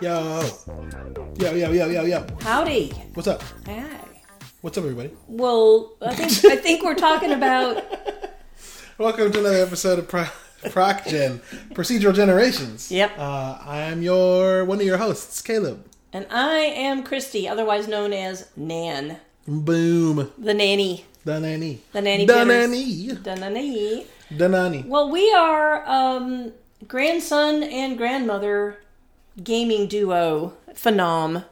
Yo, yo, yo, yo, yo, yo. Howdy. What's up? Hi. What's up, everybody? Well, I think I think we're talking about Welcome to another episode of Pro- ProcGen Procedural Generations. Yep. Uh, I am your one of your hosts, Caleb. and I am Christy, otherwise known as Nan, Boom. the nanny. Da nanny. The nanny pitters. nanny. The nanny. Da nanny. Well, we are um, grandson and grandmother gaming duo, phenom,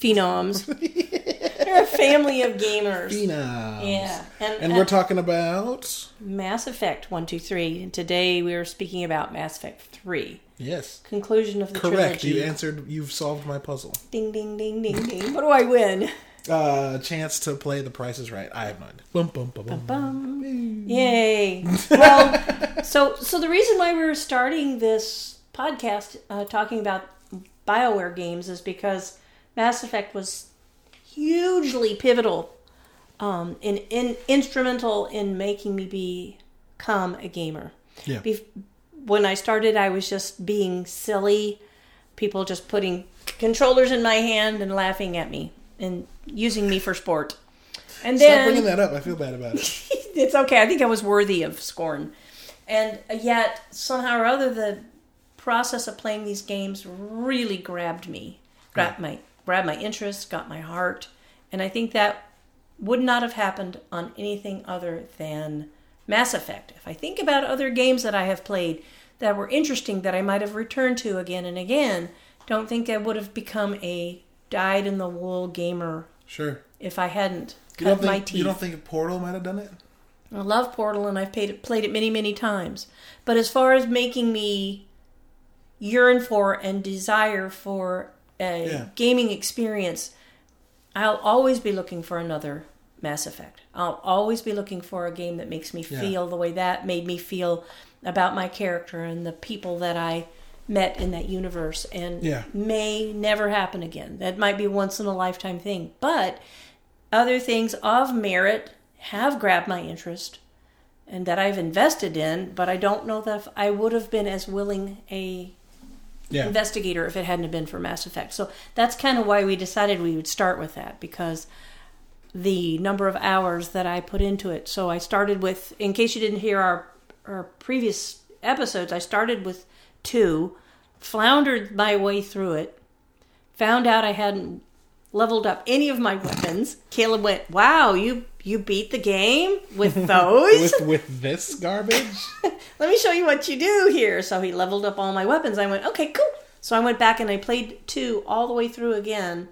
phenoms. They're a family of gamers. Phenoms. Yeah, and, And we're talking about Mass Effect one, two, three. And today we are speaking about Mass Effect three, yes, conclusion of the correct. trilogy. You answered. You've solved my puzzle. Ding, ding, ding, ding, ding. What do I win? Uh, chance to play The Price is Right. I have none. Bum, bum, bum, bum. Bum. Yay. Well, so so the reason why we're starting this podcast uh, talking about BioWare games is because Mass Effect was hugely pivotal um, in, in instrumental in making me become a gamer. Yeah. Bef- when I started, I was just being silly. People just putting controllers in my hand and laughing at me and using me for sport. And Stop then bringing that up. I feel bad about it. it's okay. I think I was worthy of scorn. And yet, somehow or other, the process of playing these games really grabbed me, grabbed my grabbed my interest, got my heart, and I think that would not have happened on anything other than Mass Effect. If I think about other games that I have played that were interesting that I might have returned to again and again, don't think I would have become a dyed in the wool gamer Sure. if I hadn't You don't cut my think teeth. you don't think Portal might have done it? I love Portal and I've played it, played it many, many times. But as far as making me yearn for and desire for a Yeah. gaming experience, I'll always be looking for another Mass Effect. I'll always be looking for a game that makes me Yeah. feel the way that made me feel about my character and the people that I met in that universe and Yeah. may never happen again. That might be once in a lifetime thing. But other things of merit have grabbed my interest and that I've invested in, but I don't know that I would have been as willing a Yeah. investigator if it hadn't have been for Mass Effect. So that's kind of why we decided we would start with that because the number of hours that I put into it. So I started with, in case you didn't hear our our previous episodes, I started with two, floundered my way through it, found out I hadn't leveled up any of my weapons. Caleb went, "Wow, you you beat the game with those." with with this garbage? let me show you what you do here. So he leveled up all my weapons. I went, okay, cool. So I went back and I played two all the way through again.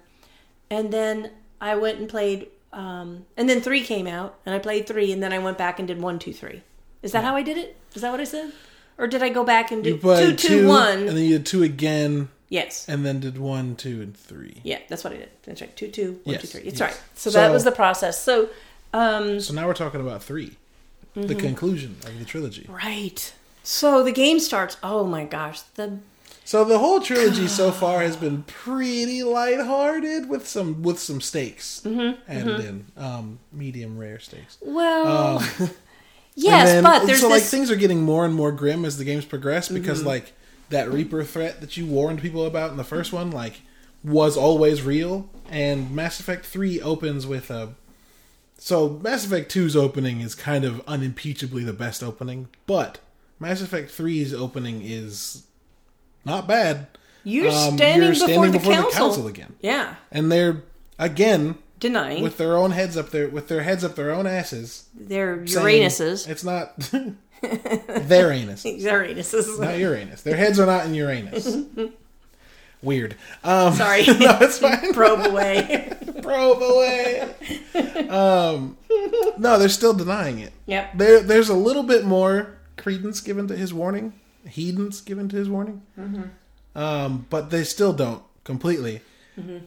And then I went and played, um, and then three came out, and I played three, and then I went back and did one, two, three. Is that how I did it? Is that what I said? Or did I go back and do played two, two, one? and then you did two again, Yes. and then did one, two, and three. Yeah, that's what I did. That's right. Two, two, one, Yes, two, three. It's yes. right. So, that was the process. So, um, So now we're talking about 3 the Mm-hmm. conclusion of the trilogy. right. So the game starts. Oh my gosh, the So the whole trilogy so far has been pretty lighthearted with some with some stakes Mm-hmm, and in um, medium rare stakes. well, Um, yes, then- but there's so like things are getting more and more grim as the games progress because Mm-hmm. like that Reaper threat that you warned people about in the first one like was always real and Mass Effect 3 opens with a so Mass Effect 2's opening is kind of unimpeachably the best opening, but Mass Effect 3's opening is not bad. You're Um, standing, you're before, the, before council. the council again. Yeah, And they're again denying with their own heads up their with their heads up their own asses. their Uranuses. It's not their anus. Uranuses. Not Uranus. Their heads are not in Uranus. Weird. Um, Sorry. no, it's fine. Probe away. Probe away. Um, no, they're still denying it. yep. There, there's a little bit more credence given to his warning, hedence given to his warning, Mm-hmm. um, but they still don't completely.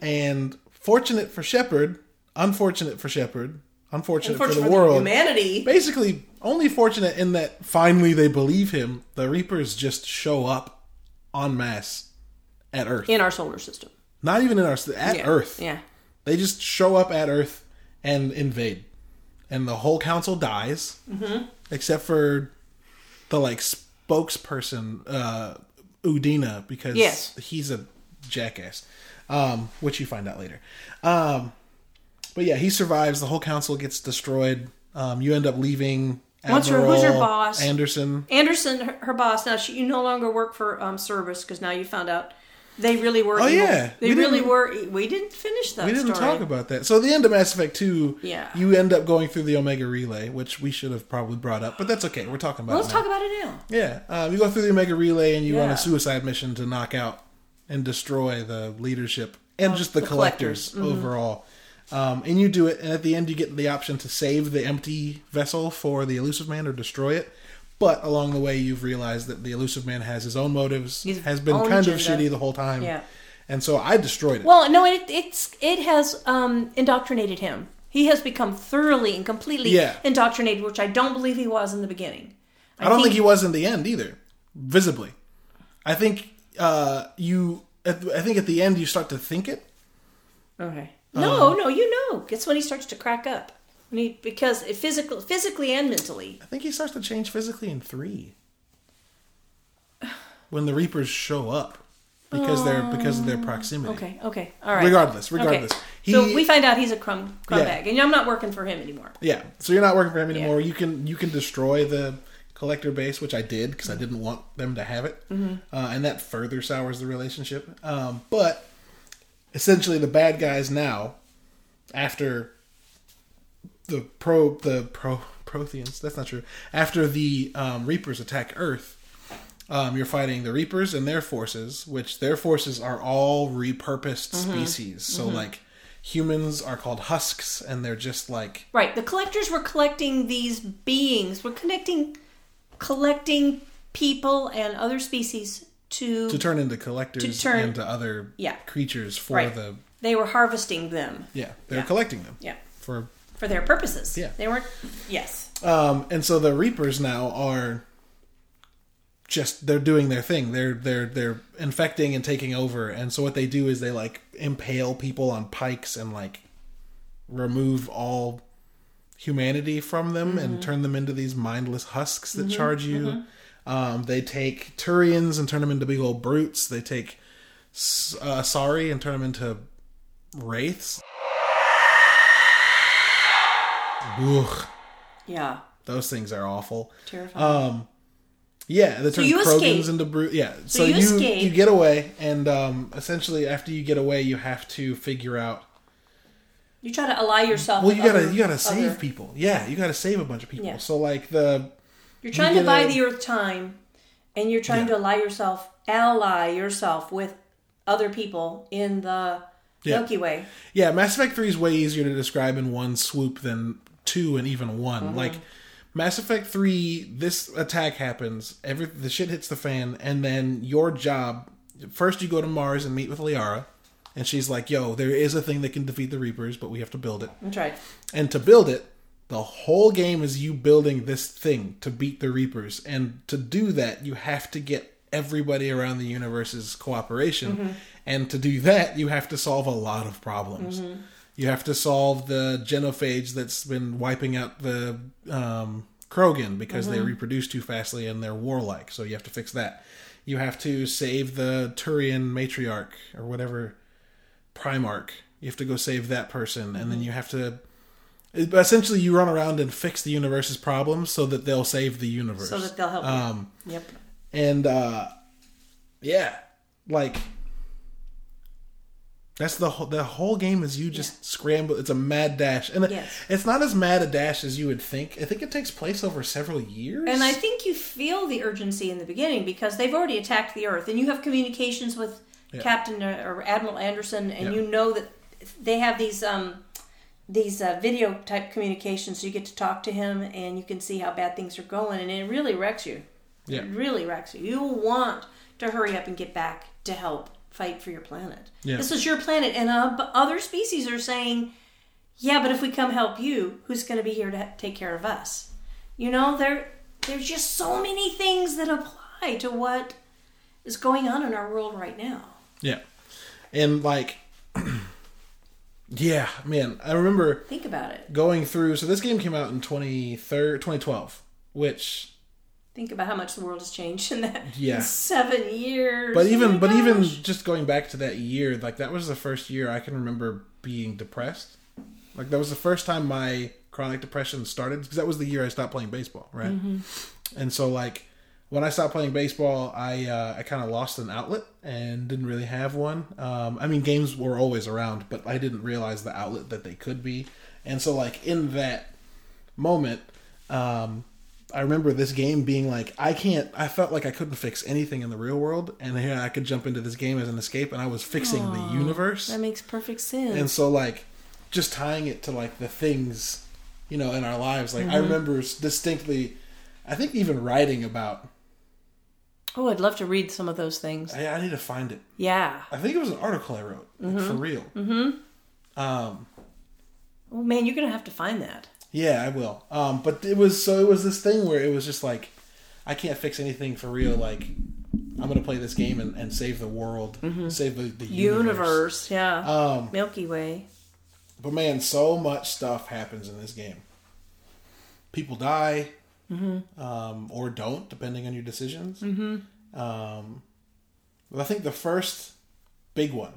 And fortunate for Shepard, unfortunate for Shepard, unfortunate, for Unfortunately the world. humanity. Basically, only fortunate in that finally they believe him. The Reapers just show up en masse at Earth. in our solar system. Not even in our at Yeah. Earth. Yeah. They just show up at Earth and invade, and the whole council dies, mm-hmm. except for the like spokesperson, uh, Udina, because Yes. he's a jackass, um, which you find out later. Um, but yeah, he survives. The whole council gets destroyed. Um, you end up leaving. What's your- who's your boss? Anderson. Anderson, her, her boss. Now she, you no longer work for um, Service because now you found out they really were. Oh, evil. yeah. they We really were. We didn't finish that. We didn't story. talk about that. So the end of Mass Effect Two, Yeah. you end up going through the Omega Relay, which we should have probably brought up, but that's okay. We're talking about. Well, let's it now. talk about it now. Yeah, um, you go through the Omega Relay and you on a suicide mission to knock out and destroy the leadership and just the, the collectors, collectors. overall. Um, and you do it, and at the end you get the option to save the empty vessel for the Illusive Man or destroy it. But along the way, you've realized that the Illusive Man has his own motives, His has been kind of shitty the whole time. Yeah. And so I destroyed it. Well, no, it it's it has um, indoctrinated him. He has become thoroughly and completely Yeah. indoctrinated, which I don't believe he was in the beginning. I don't think, he was in the end either, visibly. I think uh, you. At, I think at the end you start to think it. Okay. Um, No, no, you know, it's when he starts to crack up. He, because it physical, physically and mentally. I think he starts to change physically in three. When the Reapers show up, because they're because of their proximity. Okay, okay, all right. Regardless, Okay. regardless, so we find out he's a crumb crumb Yeah. bag, and I'm not working for him anymore. Yeah. So you're not working for him anymore. You can you can destroy the collector base, which I did because I didn't want them to have it, Mm-hmm. uh, and that further sours the relationship. Um, but essentially, the bad guys now, after the pro the pro Protheans, that's not true. After the um, Reapers attack Earth, um, you're fighting the Reapers and their forces, which their forces are all repurposed species. So like. Humans are called husks, and they're just like Right. The collectors were collecting these beings. We're connecting, collecting people and other species to. to turn into collectors To turn- into other Yeah. creatures for Right. the they were harvesting them. yeah they're Yeah. collecting them Yeah. for For their purposes. Yeah. They weren't. Yes. um and so the reapers now are just they're doing their thing they're they're they're infecting and taking over and so what they do is they like impale people on pikes and like remove all humanity from them and turn them into these mindless husks that charge you um, they take turians and turn them into big old brutes they take uh, sorry and turn them into wraiths Ugh, Yeah. those things are awful Terrifying. um, yeah, they turn you Krogans escape. into brute. Yeah, so, you you escape. you get away, and um, essentially after you get away, you have to figure out. you try to ally yourself. Well, you gotta other- you gotta save other- people. Yeah, you gotta save a bunch of people. Yeah. So like the You're trying You to buy a- the Earth time, and you're trying Yeah. to ally yourself, ally yourself with other people in the Yeah. Milky Way. yeah, Mass Effect Three is way easier to describe in one swoop than two and even one. Mm-hmm. Like Mass Effect Three, this attack happens, every the shit hits the fan, and then your job first you go to Mars and meet with Liara, and she's like, "Yo, there is a thing that can defeat the Reapers, but we have to build it." That's right. And to build it, the whole game is you building this thing to beat the Reapers. And to do that, you have to get everybody around the universe's cooperation. And to do that, you have to solve a lot of problems. You have to solve the genophage that's been wiping out the um, Krogan because they reproduce too fastly and they're warlike. So you have to fix that. You have to save the Turian matriarch or whatever Primarch. You have to go save that person, and then you have to. Essentially, you run around and fix the universe's problems so that they'll save the universe. So that they'll help. you. Um, yep. and uh, yeah, like that's the whole the whole game is you just scramble. It's a mad dash, and Yes. it's not as mad a dash as you would think. I think it takes place over several years. And I think you feel the urgency in the beginning because they've already attacked the Earth, and you have communications with Captain uh, or Admiral Anderson, and Yeah. you know that they have these um, these uh, video type communications. So you get to talk to him, and you can see how bad things are going, and it really wrecks you. Yeah. It really wrecks you. You want to hurry up and get back to help fight for your planet. Yeah. This is your planet, and uh, other species are saying, "Yeah, but if we come help you, who's going to be here to take care of us?" You know, there there's just so many things that apply to what is going on in our world right now. Yeah. And like Yeah, man, I remember Think about it. going through so this game came out in 23rd 2012, which Think about how much the world has changed in that Yeah. in seven years. but Oh even my but even just going back to that year, like that was the first year I can remember being depressed. Like that was the first time my chronic depression started because that was the year I stopped playing baseball, right? And so like when I stopped playing baseball, I uh, I kind of lost an outlet and didn't really have one. Um, I mean, games were always around, but I didn't realize the outlet that they could be. And so like in that moment, um, I remember this game being like, I can't. I felt like I couldn't fix anything in the real world, and here I could jump into this game as an escape, and I was fixing the universe. that makes perfect sense. And so like just tying it to like the things, you know, in our lives. Like I remember distinctly I think even writing about oh, I'd love to read some of those things. I, I need to find it. Yeah. I think it was an article I wrote like, for real. Mm-hmm. Um Oh man, you're gonna have to find that. Yeah, I will. Um but it was so it was this thing where it was just like I can't fix anything for real like I'm gonna play this game and, and save the world, save the, the universe. Universe, yeah. Um, Milky Way. But man, so much stuff happens in this game. People die, um, or don't, depending on your decisions. Mm-hmm. Um, but I think the first big one.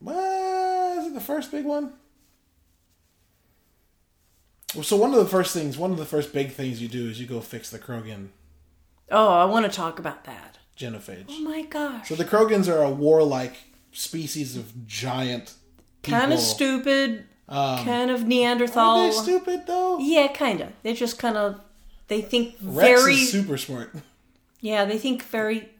Was it the first big one? So one of the first things, one of the first big things you do is you go fix the Krogan Oh, I want to talk about that. genophage. Oh my gosh. So the Krogans are a warlike species of giant. kind of stupid, Um, kind of Neanderthal. Are they stupid though? Yeah, kind of. They're just kind of. They think Wrex very. is super smart. yeah, they think very.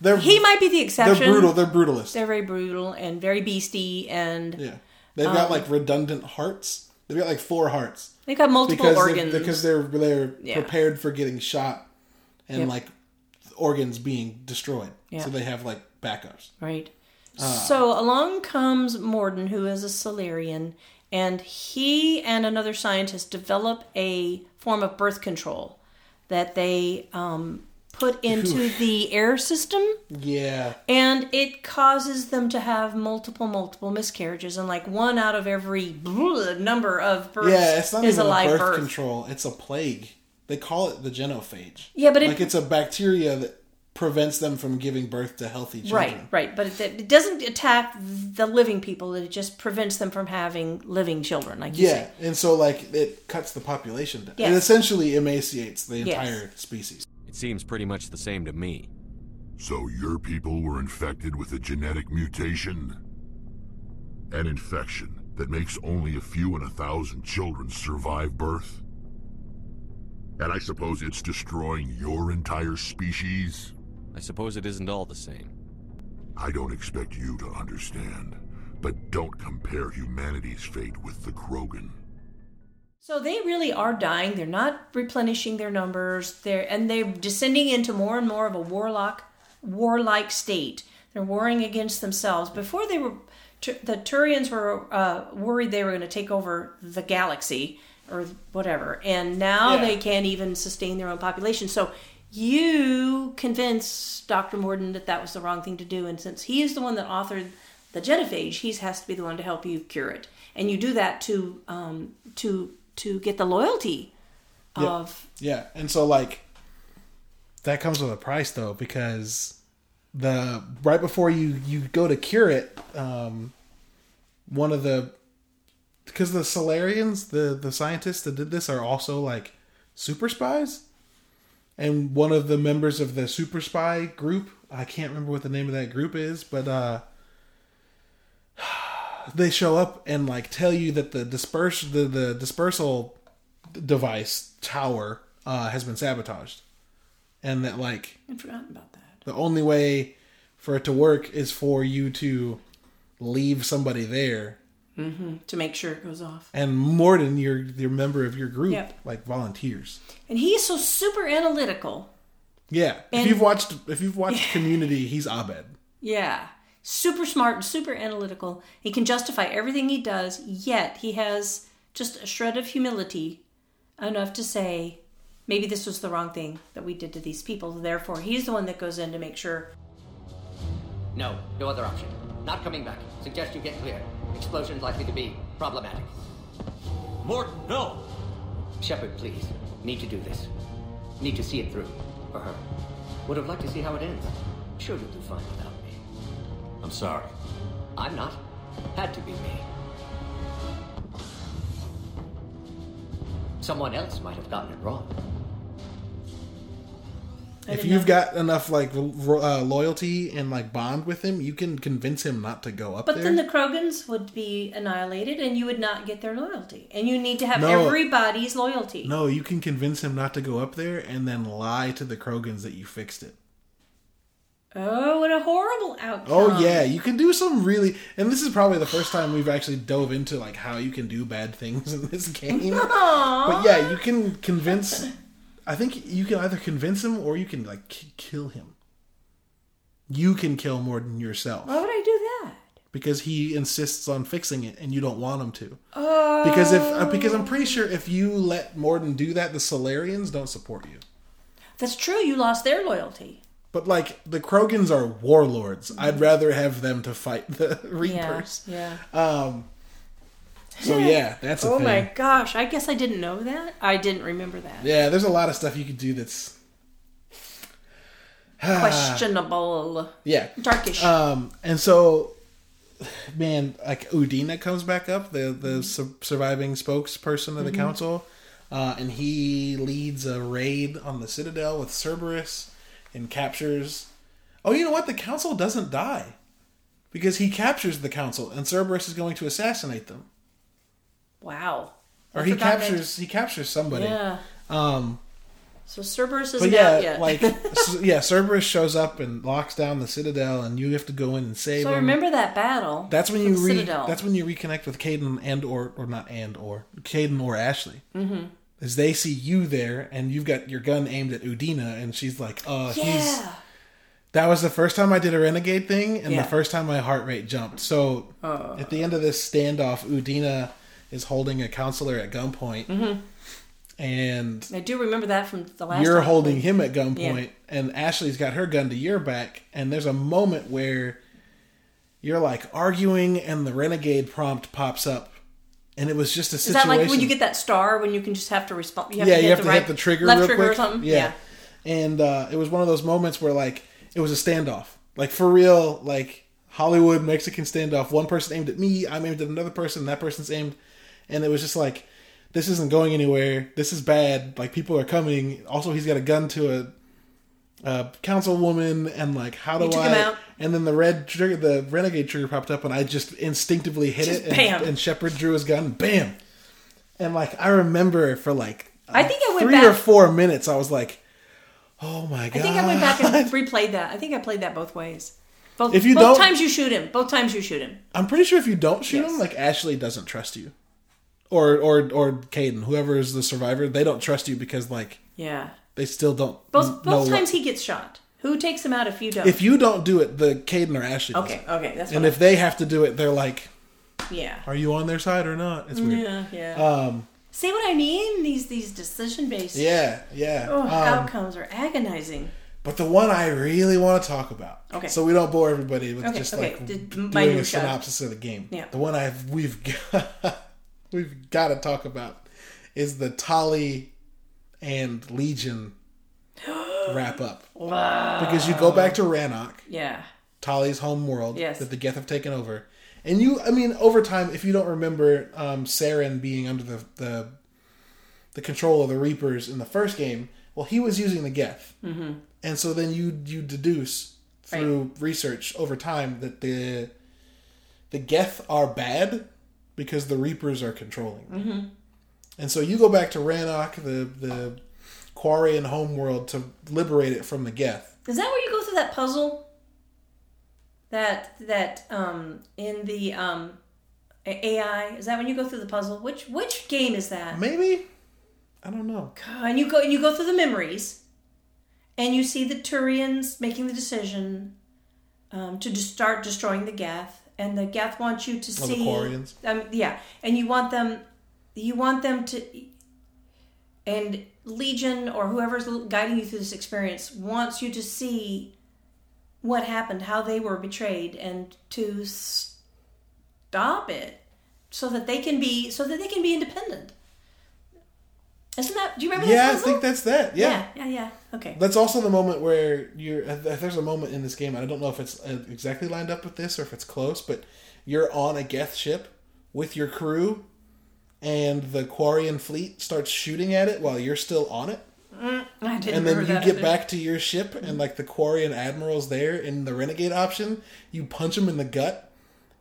They're He might be the exception. they're brutal. They're brutalist. They're very brutal and very beasty, and yeah, they've Um, got like redundant hearts. They've got like four hearts They've got multiple because organs. they're, because they're they're Yeah. prepared for getting shot and Yep. like organs being destroyed. Yeah. So they have like backups. Right. Ah. So along comes Mordin, who is a Salarian, and he and another scientist develop a form of birth control that they um, put into the air system, Yeah, and it causes them to have multiple, multiple miscarriages, and like one out of every number of births yeah. It's not is even a live birth, birth. control. It's a plague. They call it the genophage. Yeah, but it, like it's a bacteria that prevents them from giving birth to healthy children. Right, right. But it, it doesn't attack the living people. It just prevents them from having living children, like you Yeah, say. and so like it cuts the population down. It essentially emaciates the Yes. entire species. It seems pretty much the same to me. So your people were infected with a genetic mutation? An infection that makes only a few in a thousand children survive birth? And I suppose it's destroying your entire species? I suppose it isn't all the same. I don't expect you to understand, but don't compare humanity's fate with the Krogan. So they really are dying. They're not replenishing their numbers. They're and they're descending into more and more of a warlock, warlike state. They're warring against themselves. Before they were, the Turians were uh, worried they were going to take over the galaxy or whatever, and now Yeah. they can't even sustain their own population. So you convince Doctor Mordin that that was the wrong thing to do, and since he is the one that authored the genophage, he has to be the one to help you cure it, and you do that to um, to to get the loyalty Yeah. of Yeah, and so like that comes with a price though because the right before you you go to cure it, um, one of the because the Salarians, the the scientists that did this are also like super spies, and one of the members of the super spy group, I can't remember what the name of that group is, but uh they show up and like tell you that the disperse the, the dispersal device tower uh, has been sabotaged, and that like I'd forgotten about that. the only way for it to work is for you to leave somebody there. To make sure it goes off. And Mordin, your your member of your group, Yep. like volunteers. And he is so super analytical. Yeah, And- if you've watched if you've watched Community, he's Abed. Yeah. Super smart and super analytical. He can justify everything he does, yet he has just a shred of humility enough to say, maybe this was the wrong thing that we did to these people. Therefore, he's the one that goes in to make sure. No, no other option. Not coming back. Suggest you get clear. Explosion's likely to be problematic. Mordin, no! Shepard, please. Need to do this. Need to see it through. For her. Would have liked to see how it ends. Sure you'll do fine without me. I'm sorry. I'm not. Had to be me. Someone else might have gotten it wrong. I if you've know. got enough like ro- uh, loyalty and like bond with him, you can convince him not to go up But there. then the Krogans would be annihilated and you would not get their loyalty. And you need to have No. everybody's loyalty. no, you can convince him not to go up there and then lie to the Krogans that you fixed it. Oh, what a horrible outcome. Oh yeah, you can do some really, and this is probably the first time we've actually dove into like how you can do bad things in this game. but yeah, you can convince. I think you can either convince him or you can like k- kill him. You can kill Mordin yourself Why would I do that? because he insists on fixing it and you don't want him to. Oh. Because if uh, because I'm pretty sure if you let Mordin do that, the Salarians don't support you. That's true. You lost their loyalty. But like the Krogans are warlords. I'd rather have them to fight the Reapers. Yeah. Um. So yeah, that's a Oh thing. my gosh. I guess I didn't know that. I didn't remember that. Yeah, there's a lot of stuff you could do that's Questionable. yeah. Darkish. Um, and so, man, like Udina comes back up, the the su- surviving spokesperson of the council, uh, and he leads a raid on the citadel with Cerberus and captures. Oh, you know what? The council doesn't die because he captures the council, and Cerberus is going to assassinate them, wow. or I he forgot that- captures he captures somebody. Yeah. Um, So Cerberus isn't yeah, out yet. like yeah, Cerberus shows up and locks down the citadel, and you have to go in and save so I remember that battle. That's when you re- Citadel. that's when you reconnect with Kaidan and or or not and or Kaidan or Ashley. Mm-hmm. As they see you there, and you've got your gun aimed at Udina, and she's like, "Uh, he's." yeah. That was the first time I did a renegade thing, and Yeah. the first time my heart rate jumped. So at the end of this standoff, Udina is holding a counselor at gunpoint, Mm-hmm. and I do remember that from the last. you're time. holding him at gunpoint, and Ashley's got her gun to your back, and there's a moment where you're like arguing, and the renegade prompt pops up, and it was just a Is situation. that like when you get that star when you can just have to respond? You have yeah, to hit you have the to right, hit the trigger left real trigger quick. or something. Yeah, and uh, it was one of those moments where like it was a standoff, like for real, like Hollywood Mexican standoff. One person aimed at me, I'm aimed at another person, that person's aimed, and it was just like this isn't going anywhere. This is bad. Like people are coming. Also, he's got a gun to a. a councilwoman and like how do I him out? And then the red trigger the renegade trigger popped up and I just instinctively hit Just it and, bam. and Shepard drew his gun bam and like I remember for like I think I went three back. or four minutes, I was like, "Oh my god!" I think I went back and replayed that. I think I played that both ways. Both, If you both don't- times you shoot him. Both times you shoot him. I'm pretty sure if you don't shoot Yes. him, like Ashley doesn't trust you, or or or Kaidan, whoever is the survivor, they don't trust you because like Yeah. they still don't. Both both what- times he gets shot. Who takes them out if you don't? if you don't do it, the Kaidan or Ashley. does okay, it. okay, that's what And if they have to do it, they're like, I, yeah. "Are you on their side or not?" It's weird. Yeah, yeah. Um, See what I mean? These these decision based yeah, yeah. oh, Um, outcomes are agonizing. But the one I really want to talk about, Okay. so we don't bore everybody with Okay, just okay. like The- doing my a new shot. synopsis of the game. Yeah. The one I've we've got, we've got to talk about is the Tali and Legion wrap up because you go back to Rannoch, Yeah. Tali's home world Yes. that the Geth have taken over, and you, I mean, over time, if you don't remember um, Saren being under the the the control of the Reapers in the first game, well, he was using the Geth, mm-hmm. and so then you you deduce through research over time that the the Geth are bad because the Reapers are controlling. Mm-hmm. And so you go back to Rannoch, the the Quarian homeworld, to liberate it from the Geth. Is that where you go through that puzzle? That that um in the um AI is that when you go through the puzzle? Which which game is that? Maybe I don't know. And you go and you go through the memories, and you see the Turians making the decision um, to just start destroying the Geth, and the Geth wants you to Oh, the see. Quarians? Um, yeah, and you want them, you want them to, and Legion or whoever's guiding you through this experience wants you to see what happened, how they were betrayed, and to stop it, so that they can be, so that they can be independent. Isn't that? Do you remember Yeah, I think that's that. Yeah. yeah, yeah, yeah. Okay. That's also the moment where you're. There's a moment in this game. I don't know if it's uh, exactly lined up with this or if it's close, but you're on a Geth ship with your crew, and the Quarian fleet starts shooting at it while you're still on it. Mm, I didn't And then you get either. back to your ship, and like the Quarian admiral's there in the Renegade option. You punch him in the gut,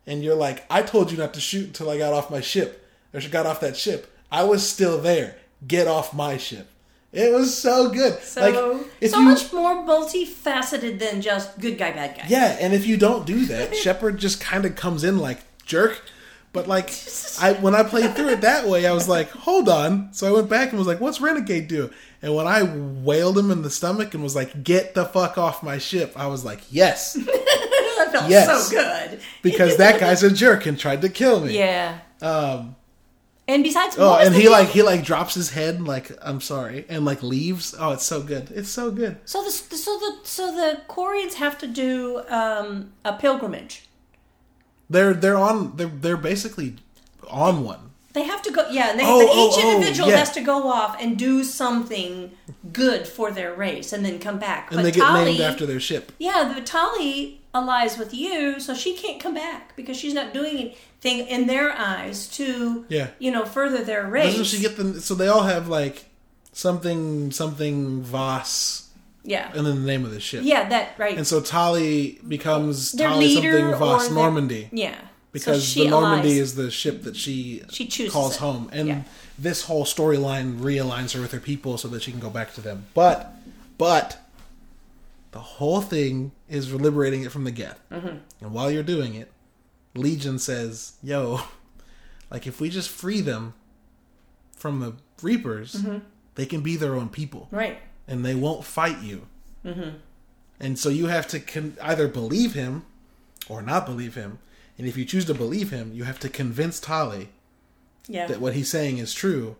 and you're like, "I told you not to shoot until I got off my ship, or got off that ship. I was still there. Get off my ship." It was so good. So, like so you, much more multifaceted than just good guy, bad guy. Yeah, and if you don't do that, Shepard just kind of comes in like jerk. But like, I when I played through it that way, I was like, hold on. So I went back and was like, what's Renegade do? And when I wailed him in the stomach and was like, get the fuck off my ship, I was like, yes, that felt Yes. so good. because that guy's a jerk and tried to kill me. Yeah. Um. And besides, Oh, and he deal- like he like drops his head like I'm sorry and like leaves. Oh, it's so good. It's so good. so the so the so the Quarians have to do um, a pilgrimage. They're they're on they're they're basically on one. They have to go, yeah. They, Oh, but oh, each oh, individual yeah. has to go off and do something good for their race, and then come back. And but they get Tali, named after their ship. Yeah, the Tali allies with you, so she can't come back because she's not doing anything in their eyes to, Yeah. you know, further their race. Doesn't she get them? So they all have like something something vas, yeah, and then the name of the ship. yeah, that right. And so Tali becomes their Tali leader something or vas Normandy Yeah, because she the Normandy allies. is the ship that she She chooses calls it. home, and Yeah. this whole storyline realigns her with her people so that she can go back to them. But but the whole thing is liberating it from the Geth, Mm-hmm. and while you're doing it, Legion says, "Yo, like if we just free them from the Reapers, Mm-hmm. they can be their own people." right. And they won't fight you. Mm-hmm. And so you have to con- either believe him or not believe him. And if you choose to believe him, you have to convince Tali Yeah, that what he's saying is true.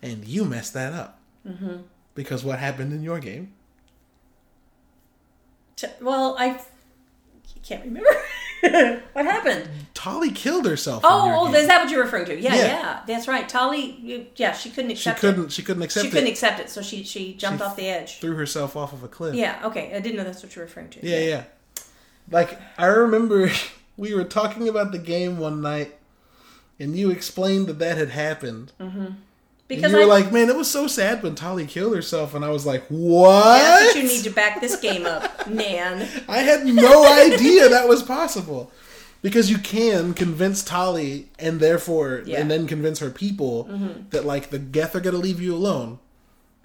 And you messed that up. Mm-hmm. Because what happened in your game? Well, I can't remember what happened. Tali killed herself. Oh, oh, is that what you're referring to? Yeah, Yeah. yeah, that's right. Tali, yeah, she couldn't accept. she couldn't. it. She couldn't accept She couldn't it. accept it, so she she jumped She off the edge. Threw herself off of a cliff. Yeah, okay, I didn't know that's what you're referring to. Yeah, yeah. Like I remember we were talking about the game one night, and you explained that that had happened. Mm-hmm. Because and you were I, like, man, it was so sad when Tali killed herself, and I was like, what? that's what you need to back this game up, Nan. I had no idea that was possible. Because you can convince Tali, and therefore, Yeah. and then convince her people that like the Geth are gonna leave you alone,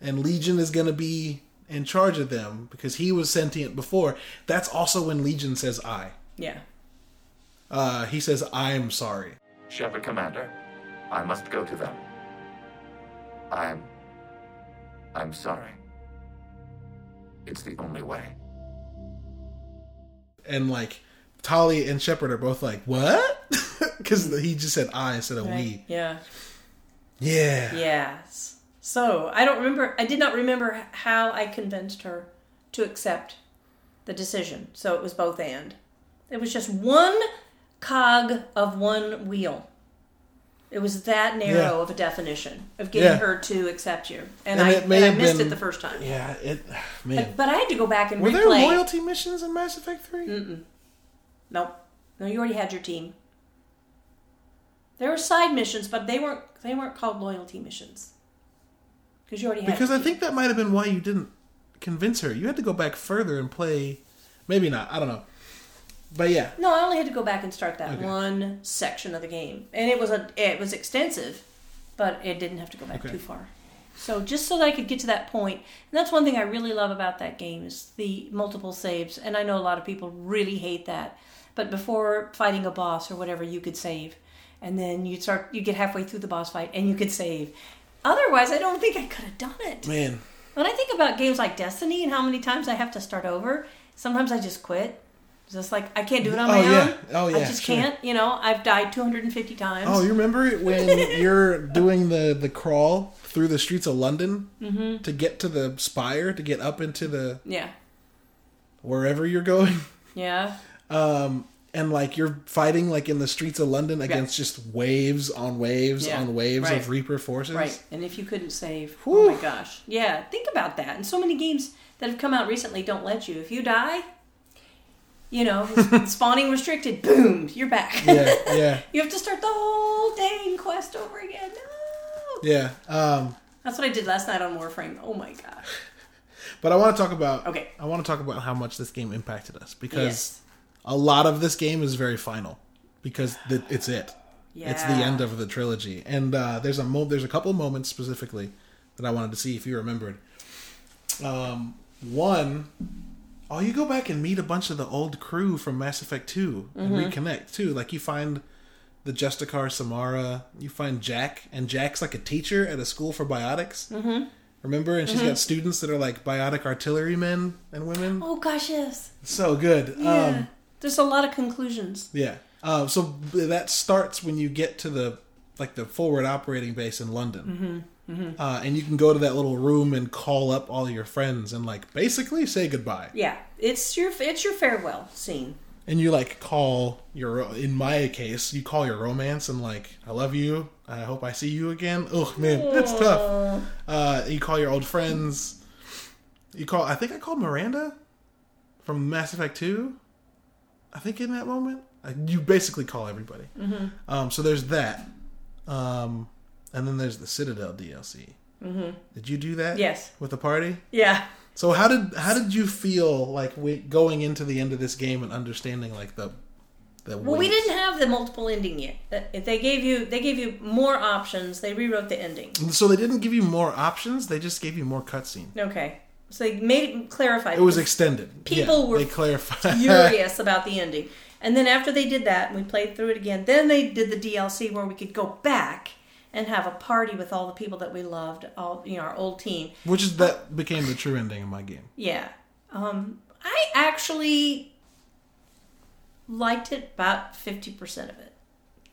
and Legion is gonna be in charge of them because he was sentient before. That's also when Legion says "I." Yeah, Uh, he says, "I'm sorry." Shepard Commander, I must go to them. I'm. I'm sorry. It's the only way. and like Tali and Shepard are both like, "What?" Because hmm. he just said "I" instead of right. "we." Yeah, Yeah. yes. So I don't remember. I did not remember how I convinced her to accept the decision. So it was both and. It was just one cog of one wheel. It was that narrow Yeah. of a definition of getting Yeah. her to accept you, and, And I, and I missed been- it the first time. Yeah. It. Man. But, but I had to go back and Were replay. there loyalty missions in Mass Effect Three? Nope. No, you already had your team. There were side missions, but they weren't they weren't called loyalty missions. Because you already had Because I think that might have been why you didn't convince her. You had to go back further and play. Maybe not. I don't know. But yeah. No, I only had to go back and start that Okay. one section of the game, and it was a it was extensive, but it didn't have to go back Okay. too far. So just so that I could get to that point, and that's one thing I really love about that game is the multiple saves. And I know a lot of people really hate that, but before fighting a boss or whatever, you could save, and then you start you get halfway through the boss fight and you could save. Otherwise, I don't think I could have done it. Man. When I think about games like Destiny and how many times I have to start over, sometimes I just quit. Just like I can't do it on Oh, my yeah. own. Oh, I just sure. can't. You know, I've died 250 times. Oh, you remember when you're doing the the crawl through the streets of London Mm-hmm. to get to the spire to get up into the yeah, wherever you're going, yeah. um, and like you're fighting like in the streets of London against just waves on waves Yeah, on waves right. of Reaper forces. Right. And if you couldn't save, Whew. oh my gosh. Yeah, think about that. And so many games that have come out recently don't let you. If you die, you know, spawning restricted, boom, you're back. Yeah, yeah, you have to start the whole dang quest over again. No. yeah. Um, That's what I did last night on Warframe. Oh my god. but I want to talk about. Okay. I want to talk about how much this game impacted us because Yes. a lot of this game is very final because th- it's it. Yeah. It's the end of the trilogy, and uh, there's a mo- there's a couple moments specifically that I wanted to see if you remembered. Um, one, oh, you go back and meet a bunch of the old crew from Mass Effect 2 and Mm-hmm. reconnect too. Like you find the Justicar Samara, you find Jack, and Jack's like a teacher at a school for biotics. Mm-hmm. Remember, and she's Mm-hmm. got students that are like biotic artillerymen and women. Oh gosh, yes. So good. Yeah. Um, There's a lot of conclusions. yeah. Uh, so that starts when you get to the like the forward operating base in London, mm-hmm. Uh, and you can go to that little room and call up all your friends and like basically say goodbye. Yeah, it's your it's your farewell scene. And you like call your in my case you call your romance and like I love you. I hope I see you again. Oh man, it's tough. Uh, you call your old friends. You call. I think I called Miranda from Mass Effect Two. I think in that moment, Uh, you basically call everybody. Mm-hmm. Um, so there's that, um, and then there's the Citadel DLC. Mm-hmm. Did you do that? Yes. With the party. Yeah. So how did how did you feel like we, going into the end of this game and understanding like the the Well, we didn't have the multiple ending yet. If they gave you they gave you more options, they rewrote the ending. So they didn't give you more options. They just gave you more cutscene. Okay, so they made it clarified. It was extended. People yeah, were they clarified. furious about the ending. And then after they did that, and we played through it again, then they did the DLC where we could go back and have a party with all the people that we loved, all you know, our old team. Which is that became the true ending of my game. Yeah. Um, I actually liked it about fifty percent of it.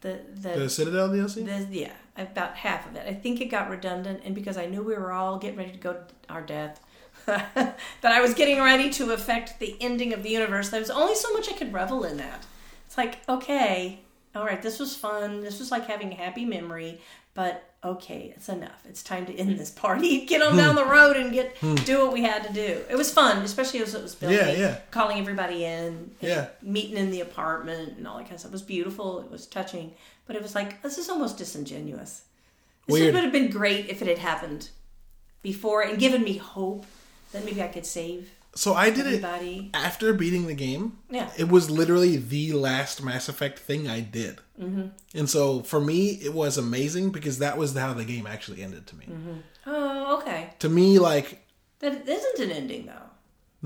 The the, The Citadel DLC. the yeah, about half of it. I think it got redundant, and because I knew we were all getting ready to go to our death, that I was getting ready to affect the ending of the universe. There was only so much I could revel in that. It's like okay, all right, this was fun. This was like having a happy memory, but okay, it's enough. It's time to end hmm. this party. Get on hmm. down the road and get hmm. do what we had to do. It was fun, especially as it was building. Yeah, yeah. Calling everybody in. Yeah. Meeting in the apartment and all that kind of stuff. It was beautiful. It was touching, but it was like this is almost disingenuous. This Weird. would have been great if it had happened before and given me hope that maybe I could save So I did it after beating the game. Yeah. It was literally the last Mass Effect thing I did. Mm-hmm. And so for me, it was amazing because that was how the game actually ended to me. Oh, okay. To me, like That isn't an ending though.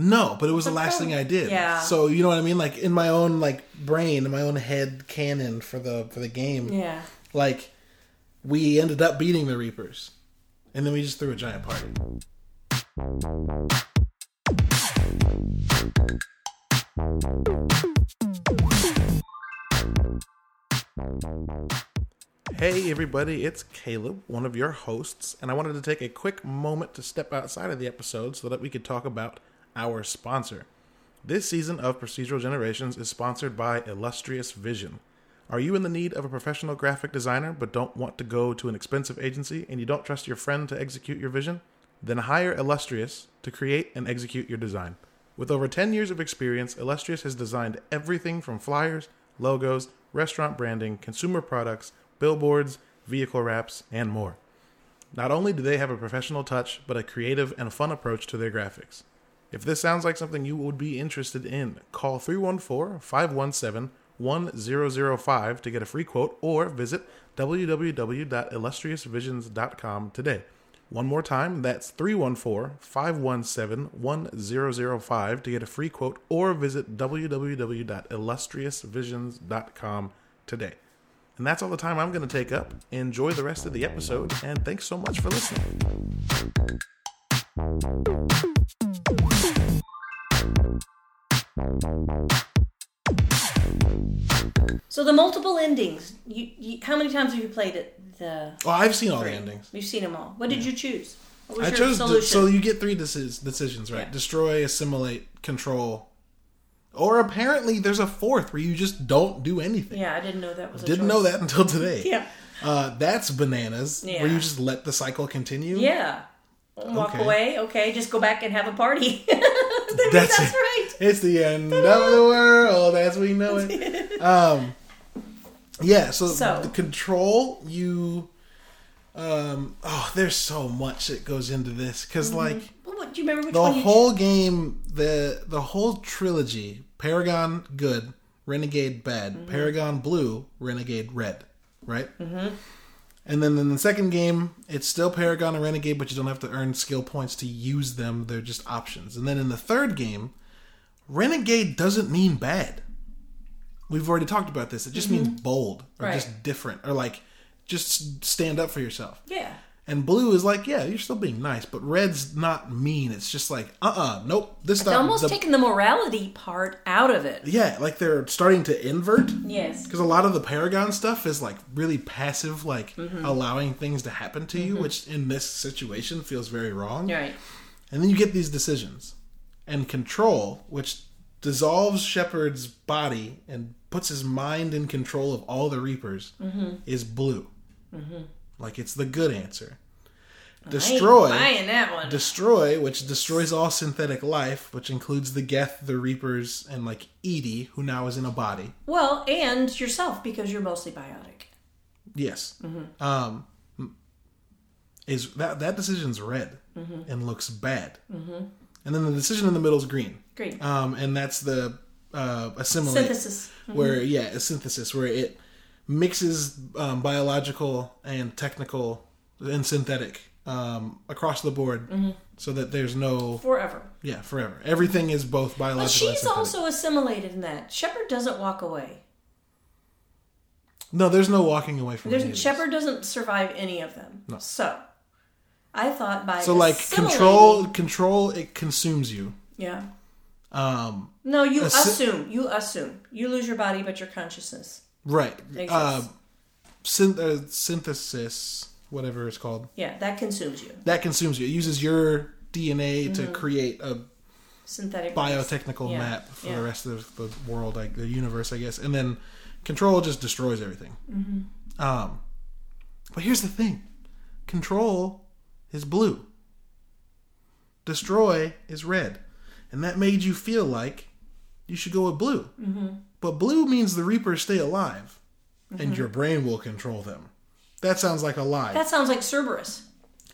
No, but it was the last no. thing I did. Yeah. So you know what I mean? Like in my own like brain, in my own head canon for the for the game, Yeah. like we ended up beating the Reapers, and then we just threw a giant party. Hey everybody, it's Caleb, one of your hosts, and I wanted to take a quick moment to step outside of the episode so that we could talk about our sponsor. This season of Procedural Generations is sponsored by Illustrious Vision. Are you in the need of a professional graphic designer but don't want to go to an expensive agency and you don't trust your friend to execute your vision? Then hire Illustrious to create and execute your design. With over 10 years of experience, Illustrious has designed everything from flyers, logos, restaurant branding, consumer products, billboards, vehicle wraps, and more. Not only do they have a professional touch, but a creative and fun approach to their graphics. If this sounds like something you would be interested in, call 314 517 1005 to get a free quote or visit www.illustriousvisions.com today. One more time, that's 314 517 1005 to get a free quote or visit www.illustriousvisions.com today. And that's all the time I'm going to take up. Enjoy the rest of the episode, and thanks so much for listening. So the multiple endings. You, you how many times have you played it? The Well, I've seen all three? the endings. You've seen them all. What did you choose? What was I chose solution? so you get three decis- decisions, right? Yeah. Destroy, assimilate, control, or apparently there's a fourth where you just don't do anything. yeah, I didn't know that was. A Didn't choice. know that until today. Yeah. Uh, that's bananas. Yeah. Where you just let the cycle continue. Yeah. Walk Okay. away. Okay, just go back and have a party. That's, that's right. It's the end of the world as we know it. Um, yeah. So, So- the control you. Um, oh, there's so much that goes into this because, like, Well, what, do you remember which the whole game, the the whole trilogy: Paragon good, Renegade bad, Mm-hmm. Paragon blue, Renegade red, right? Mm-hmm. And then in the second game, it's still Paragon and Renegade, but you don't have to earn skill points to use them. They're just options. And then in the third game, Renegade doesn't mean bad. We've already talked about this. It just means bold or Mm-hmm. Right. just different or like just stand up for yourself. Yeah. And blue is like, yeah, you're still being nice, but red's not mean. It's just like, uh, uh nope. This They're almost the- taking the morality part out of it. yeah, like they're starting to invert Yes. because a lot of the Paragon stuff is like really passive, like Mm-hmm. allowing things to happen to you, which in this situation feels very wrong. Right. And then you get these decisions and control, which dissolves Shepard's body and puts his mind in control of all the Reapers, Mm-hmm. is blue. Like it's the good answer. Destroy. buying that one. Destroy, which destroys all synthetic life, which includes the Geth, the Reapers, and like EDI, who now is in a body. well, and yourself because you're mostly biotic. Yes. Mm-hmm. Um, is that that decision's red Mm-hmm. and looks bad, and then the decision in the middle is green. Green. Um, and that's the uh, assimilate, Synthesis. Mm-hmm. where yeah, a synthesis where it mixes um, biological and technical and synthetic um, across the board, Mm-hmm. so that there's no Forever. yeah forever. Everything is both biological. But she's also assimilated in that. Shepard doesn't walk away. no. There's no walking away from. There's. Shepard doesn't survive any of them. No. So, I thought by So like control, control it consumes you. Yeah. Um, No, you Assi- assume. You assume. You lose your body, but your consciousness. right. Uh, synth- uh, synthesis, whatever it's called, Yeah, that consumes you. that consumes you. It uses your DNA to create a Synthetic. biotechnical Mm-hmm. Yeah, map for yeah. the rest of the world, like the universe, I guess. And then control just destroys everything. Mm-hmm. Um, but here's the thing: control is blue. Destroy is red, and that made you feel like you should go with blue. Mm-hmm. But blue means the Reapers stay alive, and your brain will control them. That sounds like a lie. That sounds like Cerberus.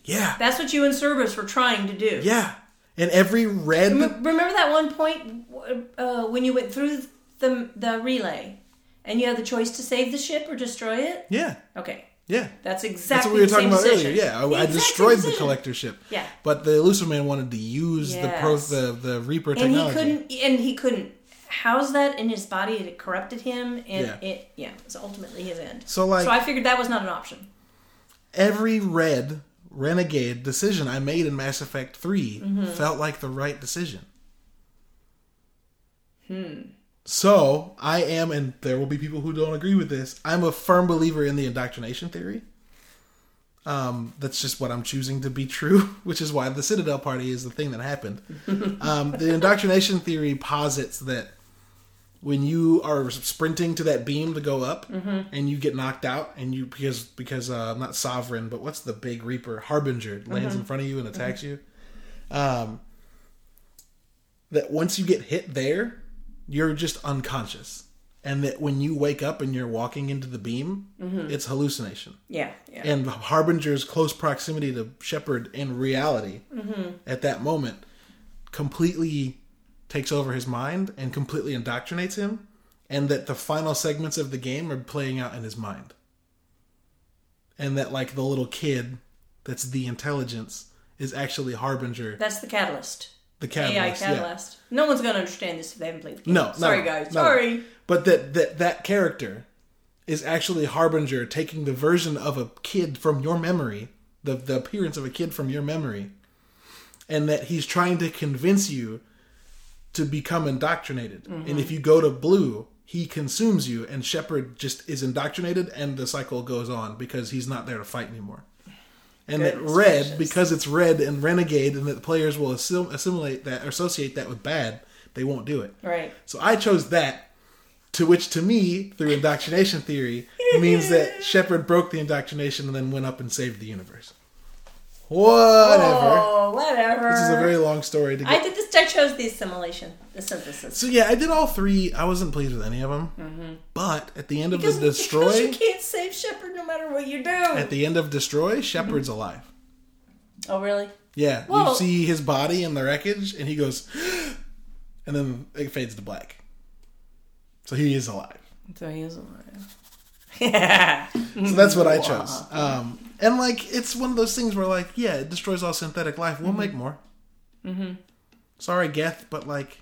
yeah, That's what you and Cerberus were trying to do. yeah. And every red, Remember that one point uh, when you went through the the relay, and you had the choice to save the ship or destroy it? yeah, Okay, yeah. that's exactly That's what we were talking about decision. earlier. Yeah, I, The I destroyed the collector ship. Yeah. but the Illusive Man wanted to use the pro the the Reaper and he technology. couldn't and he couldn't house that in his body it corrupted him and Yeah. it yeah it was ultimately his end So, like- so i figured that was not an option Every red renegade decision I made in Mass Effect 3 Mm-hmm. felt like the right decision. Hmm. So I am, and there will be people who don't agree with this. I'm a firm believer in the indoctrination theory. Um, that's just what I'm choosing to be true, which is why the Citadel Party is the thing that happened. um, the indoctrination theory posits that when you are sprinting to that beam to go up and you get knocked out and you because because uh not sovereign but what's the big reaper harbinger lands in front of you and attacks you um that once you get hit there you're just unconscious. And that when you wake up and you're walking into the beam mm-hmm. it's hallucination. Yeah yeah. And Harbinger's close proximity to Shepard in reality mm-hmm. at that moment completely takes over his mind and completely indoctrinates him, and that the final segments of the game are playing out in his mind. And that, like, the little kid that's the intelligence is actually Harbinger, that's the catalyst the ai catalyst. yeah. no one's going to understand this if they haven't played the game No, no, sorry no, guys no. sorry But that, that that character is actually Harbinger taking the version of a kid from your memory, the the appearance of a kid from your memory, and that he's trying to convince you to become indoctrinated. Mm-hmm. And if you go to blue, he consumes you, and Shepard just is indoctrinated, and the cycle goes on because he's not there to fight anymore. And that red, gracious. because it's red and renegade, and that the players will assim- assimilate that, or associate that with bad, they won't do it. Right. So I chose that, to which to me, through indoctrination theory, means that Shepard broke the indoctrination and then went up and saved the universe. Whatever. Oh, whatever. This is a very long story to get. I did this. I chose the assimilation, the synthesis. So yeah, I did all three. I wasn't pleased with any of them. But at the end of Because, the because you can't save Shepard no matter what you do. at the end of destroy, Shepard's alive. oh, really? Yeah, Well- you see his body in the wreckage, and he goes, and then it fades to black. So he is alive. So he is alive. Yeah. So that's what I chose. Um, and like, it's one of those things where like, yeah, it destroys all synthetic life. We'll make more. Mm-hmm. Sorry, Geth, but like,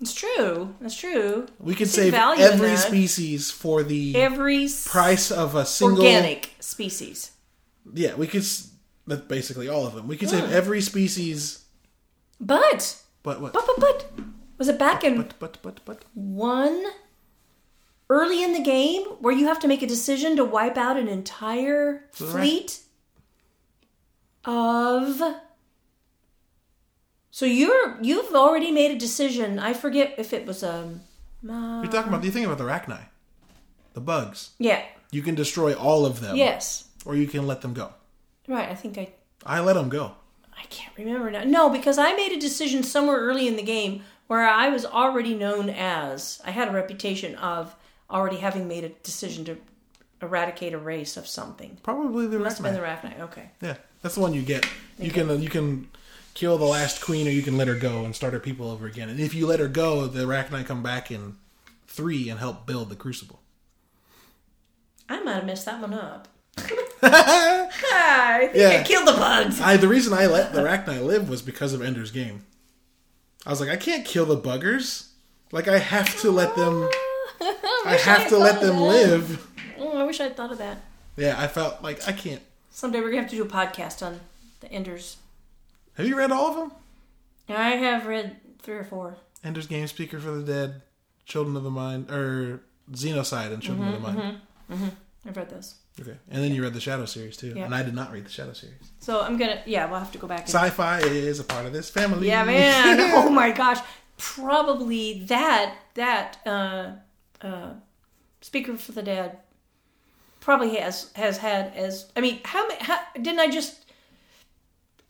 It's true. That's true. we could save every species for the Every s- price of a single organic species. Yeah, we could. That's basically all of them. We could save every species, But, but what? but, but, but, was it back in But but but but. one early in the game where you have to make a decision to wipe out an entire fleet of so you're you've already made a decision i forget if it was um uh, You're talking about. You think about the Rachni, the bugs. yeah You can destroy all of them. yes Or you can let them go. right i think i I let them go. I can't remember now. No, because I made a decision somewhere early in the game where I was already known as. I had a reputation of already having made a decision to eradicate a race of something. Probably the Must have been the Rachni. Rachni. Okay. Yeah, that's the one you get. You can uh, you can kill the last queen, or you can let her go and start her people over again. And if you let her go, the Rachni come back in three and help build the Crucible. I might have messed that one up. Ah, I think I killed the bugs. I the reason I let the Rachni live was because of Ender's Game. I was like, I can't kill the buggers. Like I have to let them. Oh. I have had to let them live. Oh, I wish I'd thought of that. Yeah, I felt like I can't. Someday we're gonna have to do a podcast on the Enders. Have you read all of them? I have read three or four. Ender's Game, Speaker for the Dead, Children of the Mind, or Xenocide and Children Mm-hmm, of the Mind. mm-hmm I've read those. Okay, and then you read the Shadow series too, Yeah. and I did not read the Shadow series. So I'm gonna yeah, we'll have to go back and Sci-fi is a part of this family. Yeah, man. oh my gosh. Probably that that uh uh Speaker for the Dead probably has has had as I mean, how, how didn't I just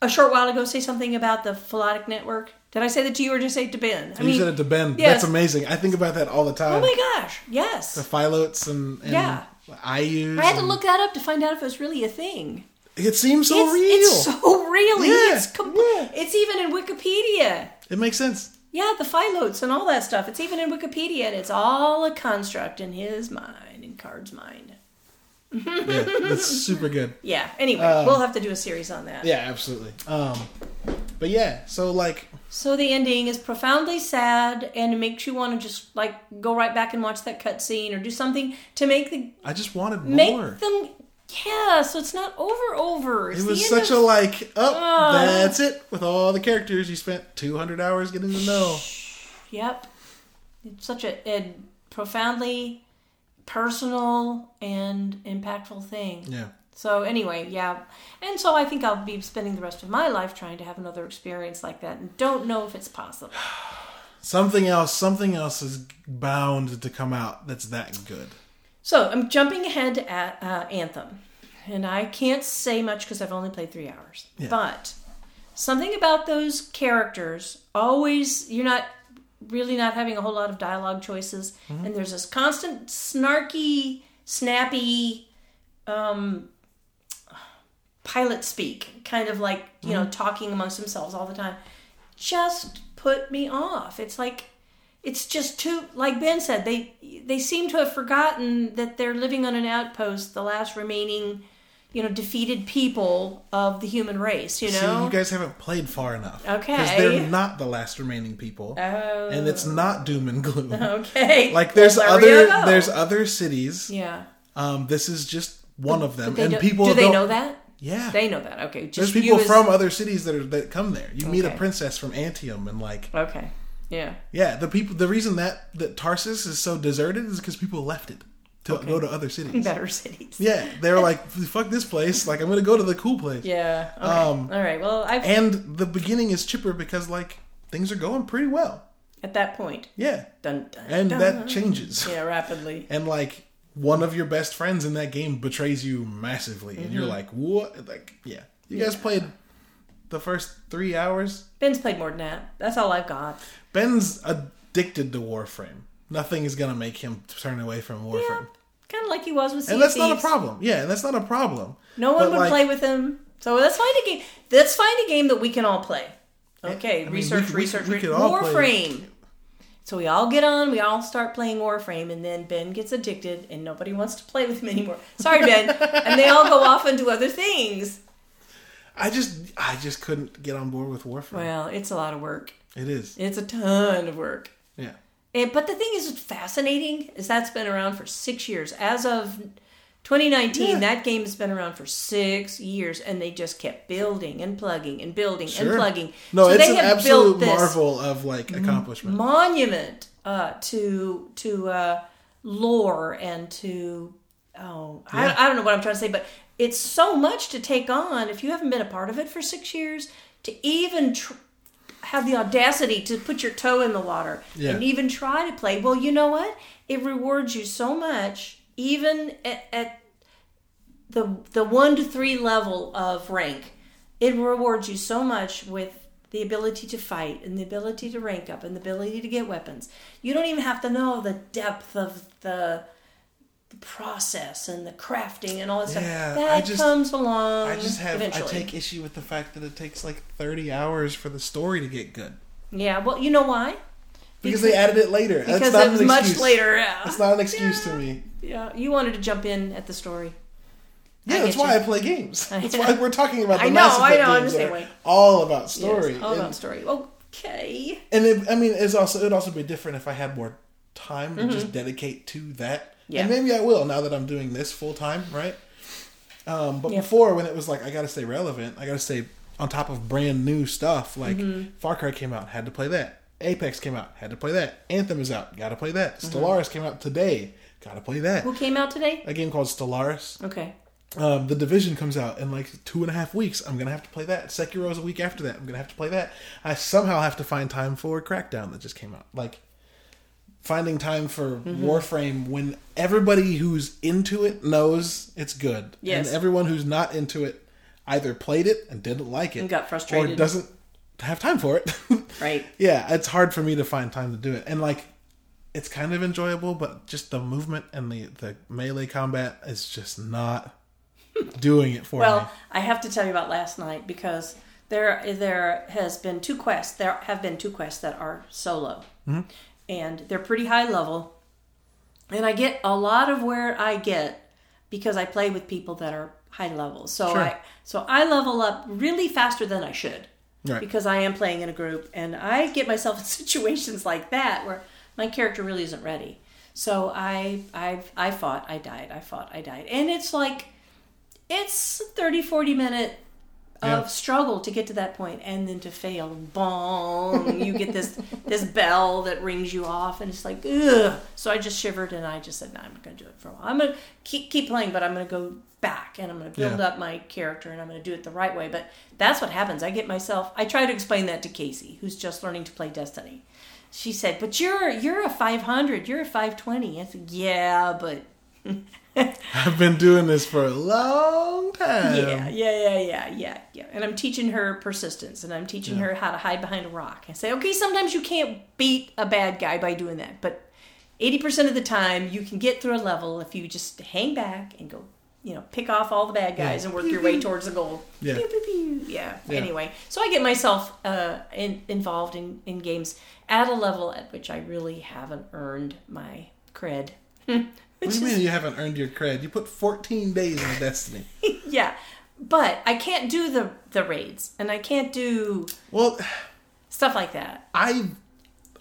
a short while ago say something about the Philotic network? Did I say that to you or just say it to Ben? I you said it to Ben. yes. That's amazing. I think about that all the time. Oh my gosh, yes. the Philotes and, and Yeah. IUs. I had to look that up to find out if it was really a thing. It seems so it's, real. it's so real. Yeah, It's, com- yeah. it's even in Wikipedia. it makes sense. Yeah, the philotes and all that stuff. It's even in Wikipedia, and it's all a construct in his mind, in Card's mind. Yeah, it's super good. Yeah. Anyway, Um, we'll have to do a series on that. Yeah, absolutely. Um, but yeah, so like, So the ending is profoundly sad, and it makes you want to just like go right back and watch that cutscene or do something to make the I just wanted make more. them. Yeah, so it's not over. Over. It's It was such of- a like, oh, Ah. that's it. With all the characters, you spent 200 hours getting to know. Yep. It's such a, a profoundly personal and impactful thing. Yeah. So anyway, yeah. And so I think I'll be spending the rest of my life trying to have another experience like that and don't know if it's possible. Something else, something else is bound to come out that's that good. So I'm jumping ahead to uh, Anthem. And I can't say much because I've only played three hours. Yeah. But something about those characters always, you're not really not having a whole lot of dialogue choices. Mm-hmm. And there's this constant snarky, snappy, um, pilot speak, kind of like, you Mm-hmm. know, talking amongst themselves all the time. Just put me off. It's like, it's just too like ben said they they seem to have forgotten that they're living on an outpost the last remaining you know defeated people of the human race you See, know you guys haven't played far enough. Okay. Because they're not the last remaining people. Oh. And it's not doom and gloom. okay Like there's Well, other there's other cities. yeah Um, this is just one of them, and people do they know that Yeah, they know that okay there's people as- from other cities that are that come there. You meet a princess from Antium, and like okay Yeah. Yeah, the people. The reason that that Tarsis is so deserted is because people left it to go to other cities. Better cities. Yeah, they were like, "Fuck this place! Like, I'm gonna go to the cool place." Yeah. Okay. Um, All right. Well, I've And the beginning is chipper because like things are going pretty well. at that point. Yeah, Dun, dun, and dun. that changes. Yeah, rapidly. And like one of your best friends in that game betrays you massively, and Mm-hmm. you're like, "What?" Like, yeah, you guys played the first three hours. Ben's played more than that. That's all I've got. Ben's addicted to Warframe. Nothing is gonna make him turn away from Yeah. Warframe. Kind of like he was with Sea And that's not a problem. Yeah, and that's not a problem. No one But, would like, play with him. So let's find a game. Let's find a game that we can all play. Okay, I mean, research, we- we- research, we re- could all Warframe. So we all get on, we all start playing Warframe, and then Ben gets addicted, and nobody wants to play with him anymore. Sorry, Ben. and they all go off and do other things. I just, I just couldn't get on board with Warframe. Well, it's a lot of work. it is. It's a ton of work. Yeah. And, but the thing is, fascinating is that's been around for six years. As of 2019, Yeah. that game has been around for six years, and they just kept building and plugging and building and plugging. No, So it's they an have absolute built this marvel of like accomplishment. monument uh, to to uh, lore and to oh, Yeah. I, I don't know what I'm trying to say, but it's so much to take on if you haven't been a part of it for six years to even. Tr- have the audacity to put your toe in the water Yeah. and even try to play. Well, you know what? It rewards you so much, even at, at the the one to three level of rank. It rewards you so much with the ability to fight and the ability to rank up and the ability to get weapons. You don't even have to know the depth of the, the process and the crafting and all that Yeah, stuff. That just- comes along. I just have, eventually. I take issue with the fact that it takes like 30 hours for the story to get good. Yeah, well, you know why? Because they added it later. That's Because not it was an much later. Yeah. That's not an excuse to me. Yeah, you wanted to jump in at the story. Yeah, I that's why you. I play games. That's why we're talking about the I know, Mass I Effect know, I'm games the same way. all about story. Yes, all and, about story. Okay. and it, I mean, it's also it'd also be different if I had more time to just mm-hmm. dedicate to that. Yeah. And maybe I will now that I'm doing this full time, right? Um, but Yeah. before, when it was like I got to stay relevant, I got to stay on top of brand new stuff. Like Mm-hmm. Far Cry came out, had to play that. Apex came out, had to play that. Anthem is out, got to play that. Mm-hmm. Stellaris came out today, got to play that. Who came out today? A game called Stellaris. Okay. Um, the Division comes out in like two and a half weeks. I'm gonna have to play that. Sekiro's a week after that. I'm gonna have to play that. I somehow have to find time for Crackdown that just came out. Like finding time for Mm-hmm. Warframe when everybody who's into it knows it's good, Yes. and everyone who's not into it either played it and didn't like it, And got frustrated or doesn't have time for it. Right. yeah, it's hard for me to find time to do it, and like. It's kind of enjoyable, but just the movement and the, the melee combat is just not doing it for me. Well, I have to tell you about last night because there there has been two quests. There have been two quests that are solo, Mm-hmm. And they're pretty high level. And I get a lot of where I get because I play with people that are high level. So Sure. I so I level up really faster than I should. Right. Because I am playing in a group and I get myself in situations like that where my character really isn't ready. So I I I fought, I died, I fought, I died. And it's like it's a 30 40 minute of Yeah. struggle to get to that point and then to fail. Bong. You get this this bell that rings you off and it's like ugh. So i just shivered and i just said no i'm not gonna do it for a while. I'm gonna keep keep playing but i'm gonna go back and i'm gonna build Yeah. up my character and i'm gonna do it the right way. But that's what happens. I get myself i try to explain that to casey who's just learning to play destiny. She said but you're you're a 500 you're a 520 i said yeah but I've been doing this for a long time. Yeah, yeah, yeah, yeah, yeah, yeah. And I'm teaching her persistence, and I'm teaching her how to hide behind a rock. I say, okay, sometimes you can't beat a bad guy by doing that, but 80% of the time you can get through a level if you just hang back and go, you know, pick off all the bad guys and work your way towards the goal. Yeah. Pew, pew, pew. Yeah. Yeah. Anyway, so I get myself uh, in, involved in, in games at a level at which I really haven't earned my cred. What do you mean you haven't earned your cred? You put 14 days in Destiny. yeah. But I can't do the the raids, and I can't do Well, stuff like that. I've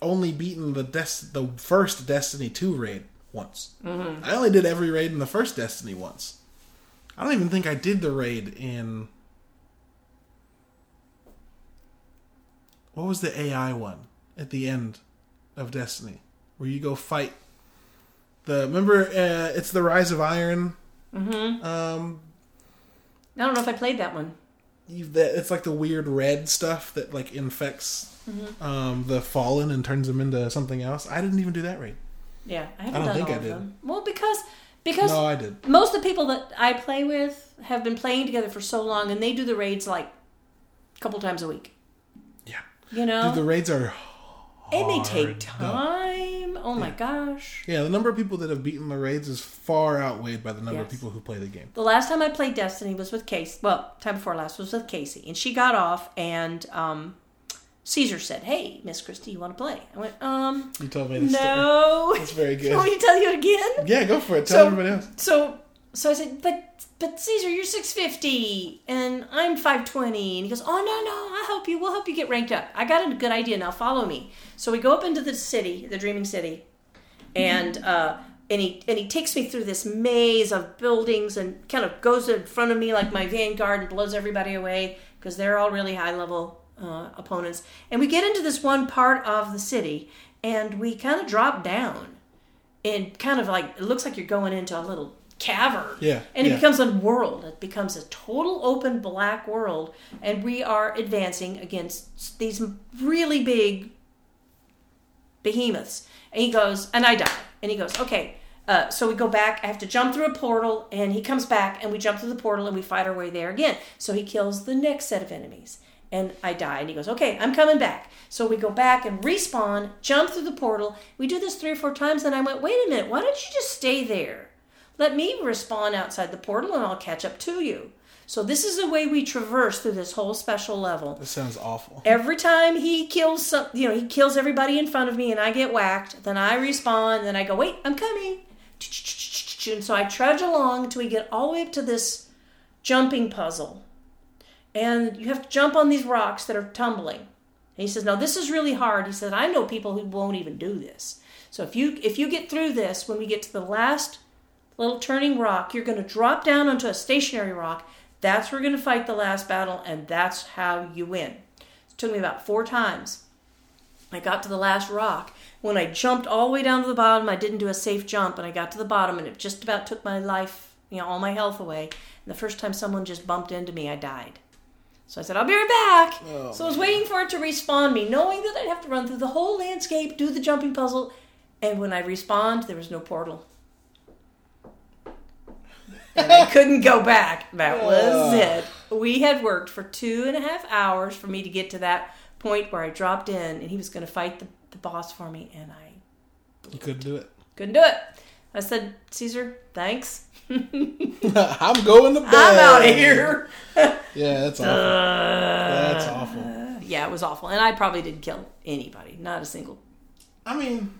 only beaten the Des- the first Destiny 2 raid once. Mm-hmm. I only did every raid in the first Destiny once. I don't even think I did the raid in. What was the AI one? at the end of Destiny, where you go fight the. Remember, uh, it's the Rise of Iron. Mm-hmm. Um, I don't know if I played that one. you that it's like the weird red stuff that like infects um, the fallen and turns them into something else. I didn't even do that raid. Yeah, I haven't don't done think all I of did. them. Well, because because No, I did. most of the people that I play with have been playing together for so long, and they do the raids like a couple times a week. Yeah, You know, Dude, the raids are. And they take though. time. Oh my gosh! Yeah, the number of people that have beaten the raids is far outweighed by the number of people who play the game. The last time I played Destiny was with Casey. Well, time before last was with Casey, and she got off, and um, Caesar said, "Hey, Miss Christie, you want to play?" I went, "Um, You told me this story. no." That's very good. me to tell you again? Yeah, go for it. Tell So- everybody else. So so I said, but but Caesar, you're six fifty and I'm five twenty. And he goes, Oh no no, I'll help you. We'll help you get ranked up. I got a good idea. Now follow me. So we go up into the city, the Dreaming City, and uh, and he and he takes me through this maze of buildings and kind of goes in front of me like my vanguard and blows everybody away because they're all really high level uh, opponents. And we get into this one part of the city and we kind of drop down and kind of like it looks like you're going into a little cavern. Yeah, And it yeah. becomes a world. It becomes a total open black world, and we are advancing against these really big behemoths. And he goes, and I die. And he goes, okay. Uh, so we go back. I have to jump through a portal, and he comes back, and we jump through the portal, and we fight our way there again. So he kills the next set of enemies, and I die. And he goes, okay, I'm coming back. So we go back and respawn, jump through the portal. We do this three or four times, and I went, wait a minute, why don't you just stay there? Let me respawn outside the portal, and I'll catch up to you. So this is the way we traverse through this whole special level. This sounds awful. every time he kills some you know he kills everybody in front of me and i get whacked then i respawn then i go wait i'm coming. And so i trudge along until we get all the way up to this jumping puzzle. And you have to jump on these rocks that are tumbling. And he says no this is really hard. He said i know people who won't even do this. So if you if you get through this when we get to the last little turning rock you're going to drop down onto a stationary rock that's where we're going to fight the last battle and that's how you win it took me about four times I got to the last rock. When I jumped all the way down to the bottom, I didn't do a safe jump, and I got to the bottom, and it just about took my life, you know, all my health away. And the first time someone just bumped into me, I died. So I said, I'll be right back. Oh, so I was waiting for it to respawn me, knowing that I'd have to run through the whole landscape, do the jumping puzzle, and when I respawned, there was no portal. And I couldn't go back. That was it. We had worked for two and a half hours for me to get to that point where I dropped in and he was going to fight the, the boss for me, and I You couldn't do it. couldn't do it. I said, Caesar, thanks. I'm going to bed. I'm out of here. Yeah, that's uh, awful. that's awful. Yeah, it was awful. And I probably didn't kill anybody, not a single. I mean,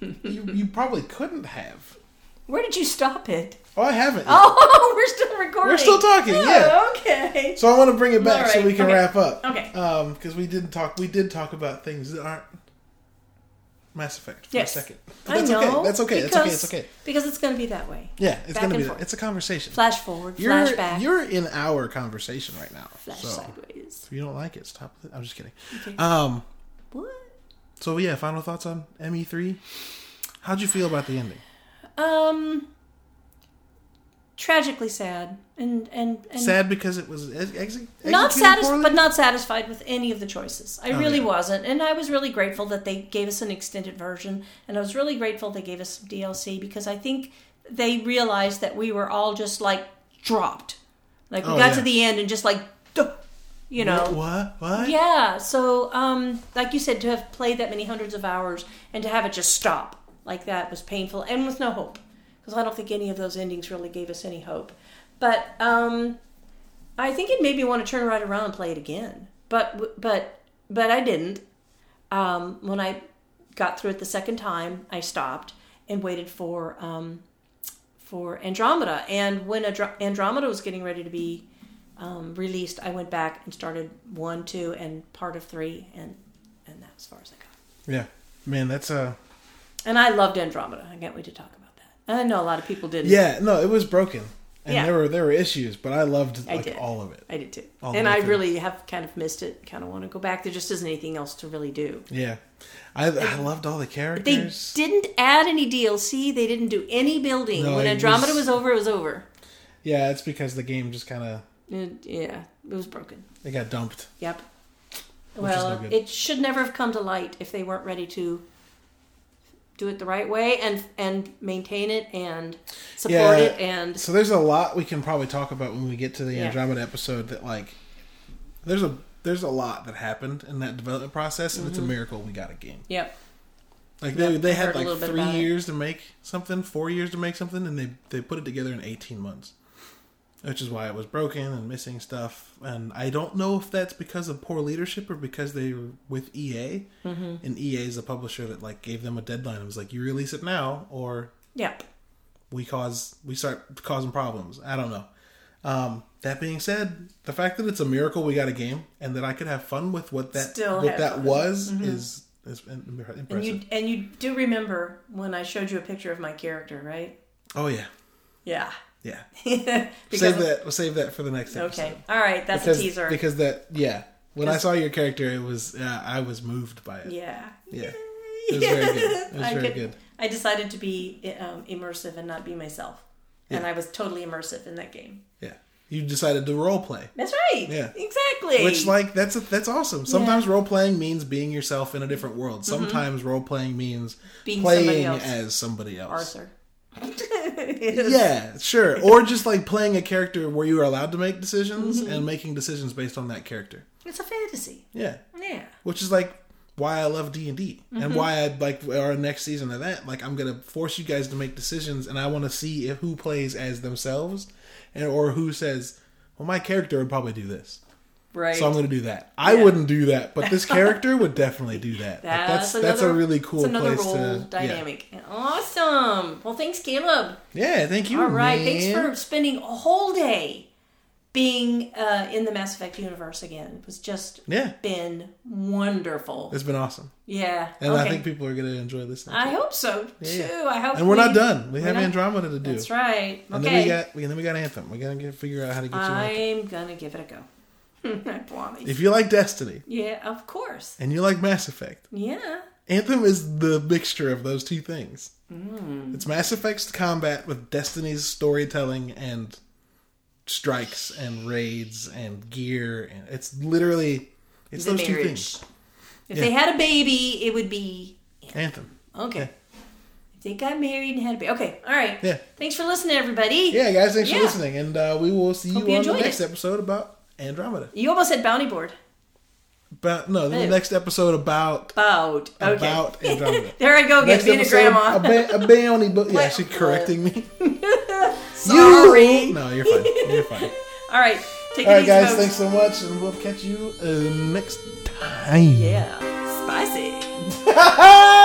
you you probably couldn't have. Where did you stop it? Oh, I haven't. yet. Oh, we're still recording. We're still talking, Oh, yeah. Okay. So I want to bring it back All so we can okay. wrap up. Okay. Um, because we did talk. We did talk about things that aren't Mass Effect for Yes. a second. But I that's know. okay. That's okay. That's okay. It's because- okay. Because it's going to be that way. Yeah, it's gonna be. forth. It's a conversation. Flash forward, you're flashback, you're in our conversation right now. flash so sideways. if you don't like it, stop. it. I'm just kidding. Okay. Um. What? So yeah, final thoughts on ME three. How'd you feel about the ending? Um, tragically sad and and, and Sad because it was ex- ex- not satisfied, but not satisfied with any of the choices. I Oh, really yeah. wasn't, and I was really grateful that they gave us an extended version, and I was really grateful they gave us some DLC because I think they realized that we were all just like dropped, like we Oh, got yeah. to the end and just like, duh, you know, what? What? yeah. So, um, like you said, to have played that many hundreds of hours and to have it just stop like that was painful and with no hope. Because I don't think any of those endings really gave us any hope. But um, I think it made me want to turn right around and play it again. But but but I didn't. Um, when I got through it the second time, I stopped and waited for um, for Andromeda. And when Andro- Andromeda was getting ready to be um, released, I went back and started one, two, and part of three, and and that's as far as I got. Yeah, man, that's uh And I loved Andromeda. I can't wait to talk that. I know a lot of people didn't. Yeah, no, it was broken, and Yeah. there were there were issues, but I loved I like did. all of it. I did too. All and I through. really have kind of missed it. Kind of want to go back. There just isn't anything else to really do. Yeah, I I loved all the characters. They didn't add any DLC. They didn't do any building. No, when Andromeda was- was, over, it was over. Yeah, it's because the game just kind of yeah, it was broken. it got dumped. Yep. Well, no it should never have come to light if they weren't ready to do it the right way and and maintain it and support Yeah. it and So there's a lot we can probably talk about when we get to the Yeah. Andromeda episode. That like, there's a there's a lot that happened in that development process, and it's a miracle we got a game. yep. Like Mm-hmm. Yep, they they had like three about it. years to make something, four years to make something, and they they put it together in 18 months. Which is why it was broken and missing stuff. And I don't know if that's because of poor leadership or because they were with EA. Mm-hmm. And EA is a publisher that like gave them a deadline. It was like you release it now or Yep. we cause we start causing problems. I don't know. Um, that being said, the fact that it's a miracle we got a game and that I could have fun with what that Still what that fun. was is is im- impressive. And you and you do remember when I showed you a picture of my character, right? oh yeah, Yeah. Yeah. save that. We'll save that for the next episode. Okay. All right. That's because a teaser. because that yeah. When I saw your character, it was uh, I was moved by it. yeah. Yeah. It was very good. It was I very could- good. I decided to be um, immersive and not be myself, and I was totally immersive in that game. Yeah. You decided to role play. That's right. Yeah. Exactly. Which like that's that's awesome. Sometimes role playing means being yourself in a different world. Sometimes role playing means Mm-hmm. Being somebody playing else. as somebody else. Arthur. Yeah, sure. Or just like playing a character where you are allowed to make decisions Mm-hmm. and making decisions based on that character. It's a fantasy. Yeah. Yeah. Which is like why I love D and D Mm-hmm. and why I'd like our next season of that. Like I'm gonna force you guys to make decisions, and I want to see if who plays as themselves, and or who says, "Well, my character would probably do this." Right. So I'm going to do that. I Yeah. wouldn't do that, but this character would definitely do that. Like, that's, that's that's a another- really cool that's another place role to dynamic. Awesome. Well, thanks, Caleb. Yeah, yeah thank you. All right. man. Thanks for spending a whole day being uh, in the Mass Effect universe again. It was just Yeah, been wonderful. it's been awesome, Yeah. and okay. I think people are going to enjoy this. I hope so too. Yeah. I hope. and we're we- not done. We have not- Andromeda to do. That's right. And okay. then we got we, then we got Anthem. We got to figure out how to get you. I'm gonna give it a go. I promise. If you like Destiny yeah, of course. and you like Mass Effect, Yeah. Anthem is the mixture of those two things. Mm. It's Mass Effect's combat with Destiny's storytelling and strikes and raids and gear, and it's literally it's The those two things. If Yeah. they had a baby, it would be Anthem. okay. If they got married and had a baby, okay. All right. Yeah. Thanks for listening, everybody. Yeah, guys, thanks Yeah. for listening, and uh, we will see Hope you you on the next it. episode about Andromeda. You almost said Bounty Board. But no, the next episode about about okay. about Andromeda. there I go again, being a grandma. A, ba- a bounty, but yeah, she's correcting me. Sorry. You, no, you're fine. You're fine. All right, take All right, guys. Folks. Thanks so much, and we'll catch you uh, next time. Yeah, spicy.